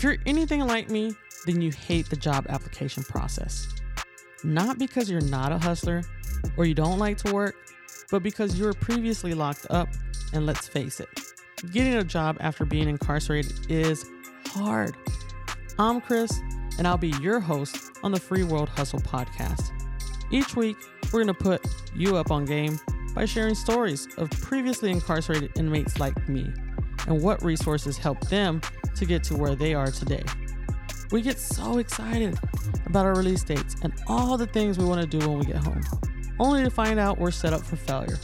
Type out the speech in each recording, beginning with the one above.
If you're anything like me, then you hate the job application process. Not because you're not a hustler or you don't like to work, but because you were previously locked up. And let's face it, getting a job after being incarcerated is hard. I'm Chris, and I'll be your host on the Free World Hustle podcast. Each week, we're going to put you up on game by sharing stories of previously incarcerated inmates like me and what resources helped them to get to where they are today. We get so excited about our release dates and all the things we want to do when we get home, only to find out we're set up for failure.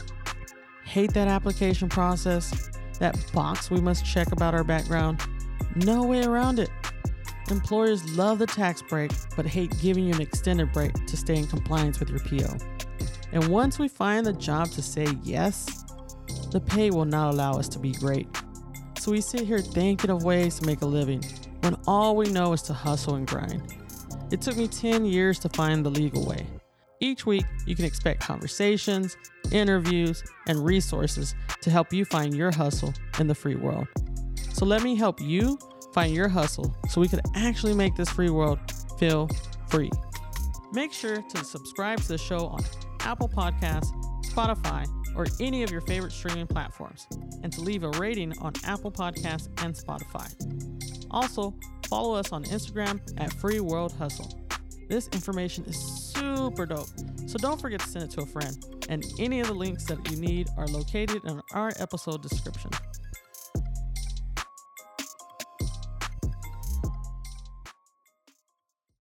Hate that application process, that box we must check about our background? No way around it. Employers love the tax break, but hate giving you an extended break to stay in compliance with your PO. And once we find the job to say yes, the pay will not allow us to be great. So we sit here thinking of ways to make a living when all we know is to hustle and grind. It took me 10 years to find the legal way. Each week, you can expect conversations, interviews, and resources to help you find your hustle in the free world. So let me help you find your hustle so we can actually make this free world feel free. Make sure to subscribe to the show on Apple Podcasts, Spotify, or any of your favorite streaming platforms, and to leave a rating on Apple Podcasts and Spotify. Also, follow us on Instagram at Free World Hustle. This information is super dope, so don't forget to send it to a friend. And any of the links that you need are located in our episode description.